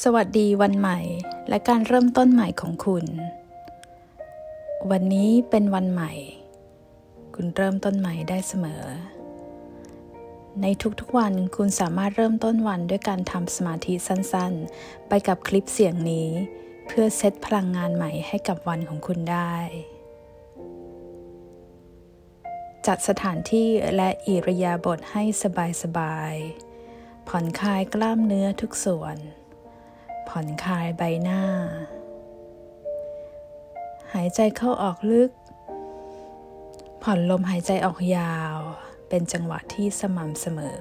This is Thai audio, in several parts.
สวัสดีวันใหม่และการเริ่มต้นใหม่ของคุณ วันนี้เป็นวันใหม่ คุณเริ่มต้นใหม่ได้เสมอ ในทุกๆวันคุณสามารถเริ่มต้นวันด้วยการทำสมาธิสั้นๆ ไปกับคลิปเสียงนี้ เพื่อเซตพลังงานใหม่ให้กับวันของคุณได้ จัดสถานที่และอิริยาบถให้สบายๆ ผ่อนคลายกล้ามเนื้อทุกส่วน ผ่อนคลายใบหน้า หายใจเข้าออกลึก ผ่อนลมหายใจออกยาว เป็นจังหวะที่สม่ำเสมอ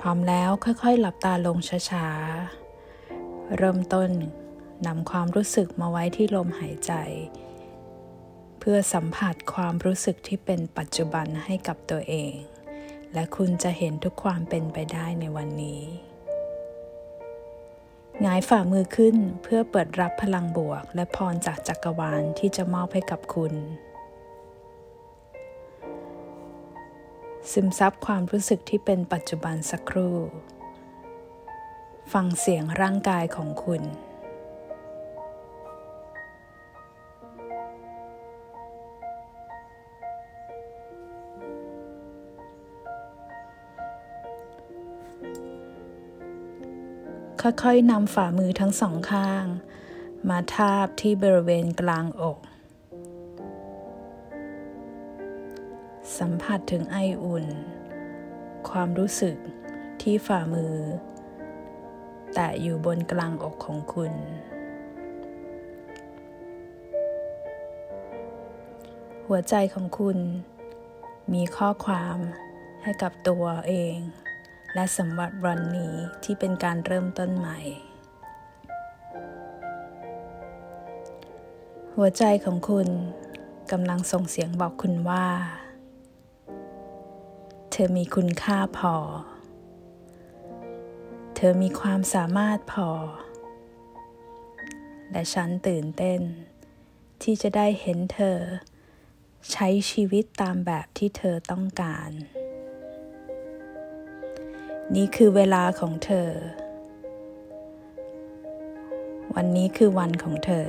พร้อมแล้วค่อยๆ หลับตาลงช้าๆ เริ่มต้นนำความรู้สึกมาไว้ที่ลมหายใจ เพื่อสัมผัสความรู้สึกที่เป็นปัจจุบันให้กับตัวเองและคุณจะเห็นทุกความเป็นไปได้ในวันนี้ งายฝ่ามือขึ้นเพื่อเปิดรับพลังบวก และพรจากจักรวาลที่จะมอบให้กับคุณ ซึมซับความรู้สึกที่เป็นปัจจุบันสักครู่ ฟังเสียงร่างกายของคุณ ค่อยๆนำฝ่ามือทั้งสองข้าง มาทาบที่บริเวณกลางอก สัมผัสถึงไออุ่น ความรู้สึกที่ฝ่ามือ แตะอยู่บนกลางอกของคุณหัวใจของคุณ มีข้อความให้กับตัวเอง และสำหรับวันนี้ที่เป็นการเริ่มต้นใหม่ หัวใจของคุณกำลังส่งเสียงบอกคุณว่า เธอมีคุณค่าพอ เธอมีความสามารถพอ และฉันตื่นเต้น ที่จะได้เห็นเธอ ใช้ชีวิตตามแบบที่เธอต้องการ นี่คือเวลาของเธอ วันนี้คือวันของเธอ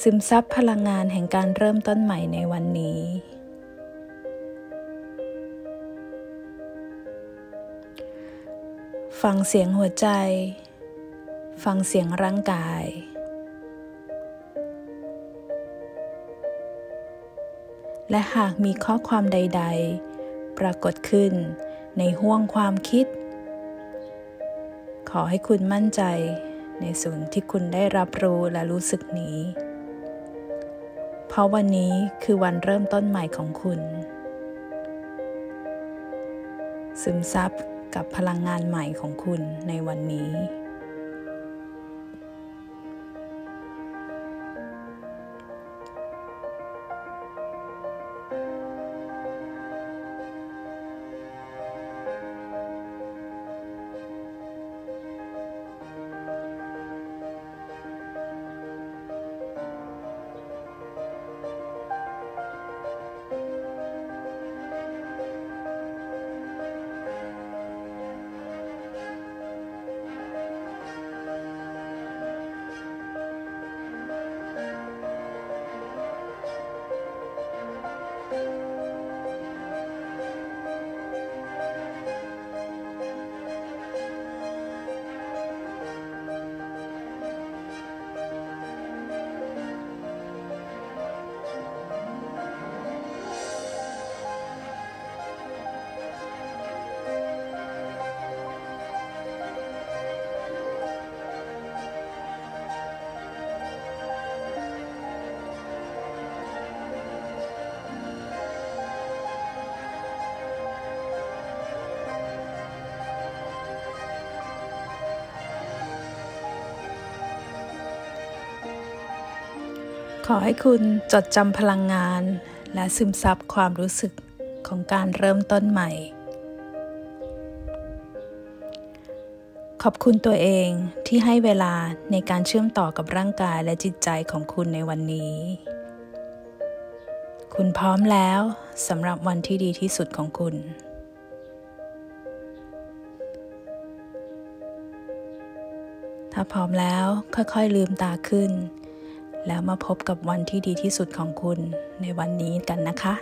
ซึมซับพลังงานแห่งการเริ่มต้นใหม่ในวันนี้ ฟังเสียงหัวใจ ฟังเสียงร่างกายและหากมีข้อความใดๆ ปรากฏขึ้นในห้วงความคิด ขอให้คุณมั่นใจในส่วนที่คุณได้รับรู้และรู้สึกนี้ เพราะวันนี้คือวันเริ่มต้นใหม่ของคุณ ซึมซับกับพลังงานใหม่ของคุณในวันนี้ ขอให้คุณจดจำพลังงาน และซึมซับความรู้สึกของการเริ่มต้นใหม่ ขอบคุณตัวเองที่ให้เวลาในการเชื่อมต่อกับร่างกายและจิตใจของคุณในวันนี้ คุณพร้อมแล้วสำหรับวันที่ดีที่สุดของคุณถ้าพร้อมแล้วค่อยๆลืมตาขึ้น แล้วมาพบกับวันที่ดีที่สุดของคุณในวันนี้กันนะคะ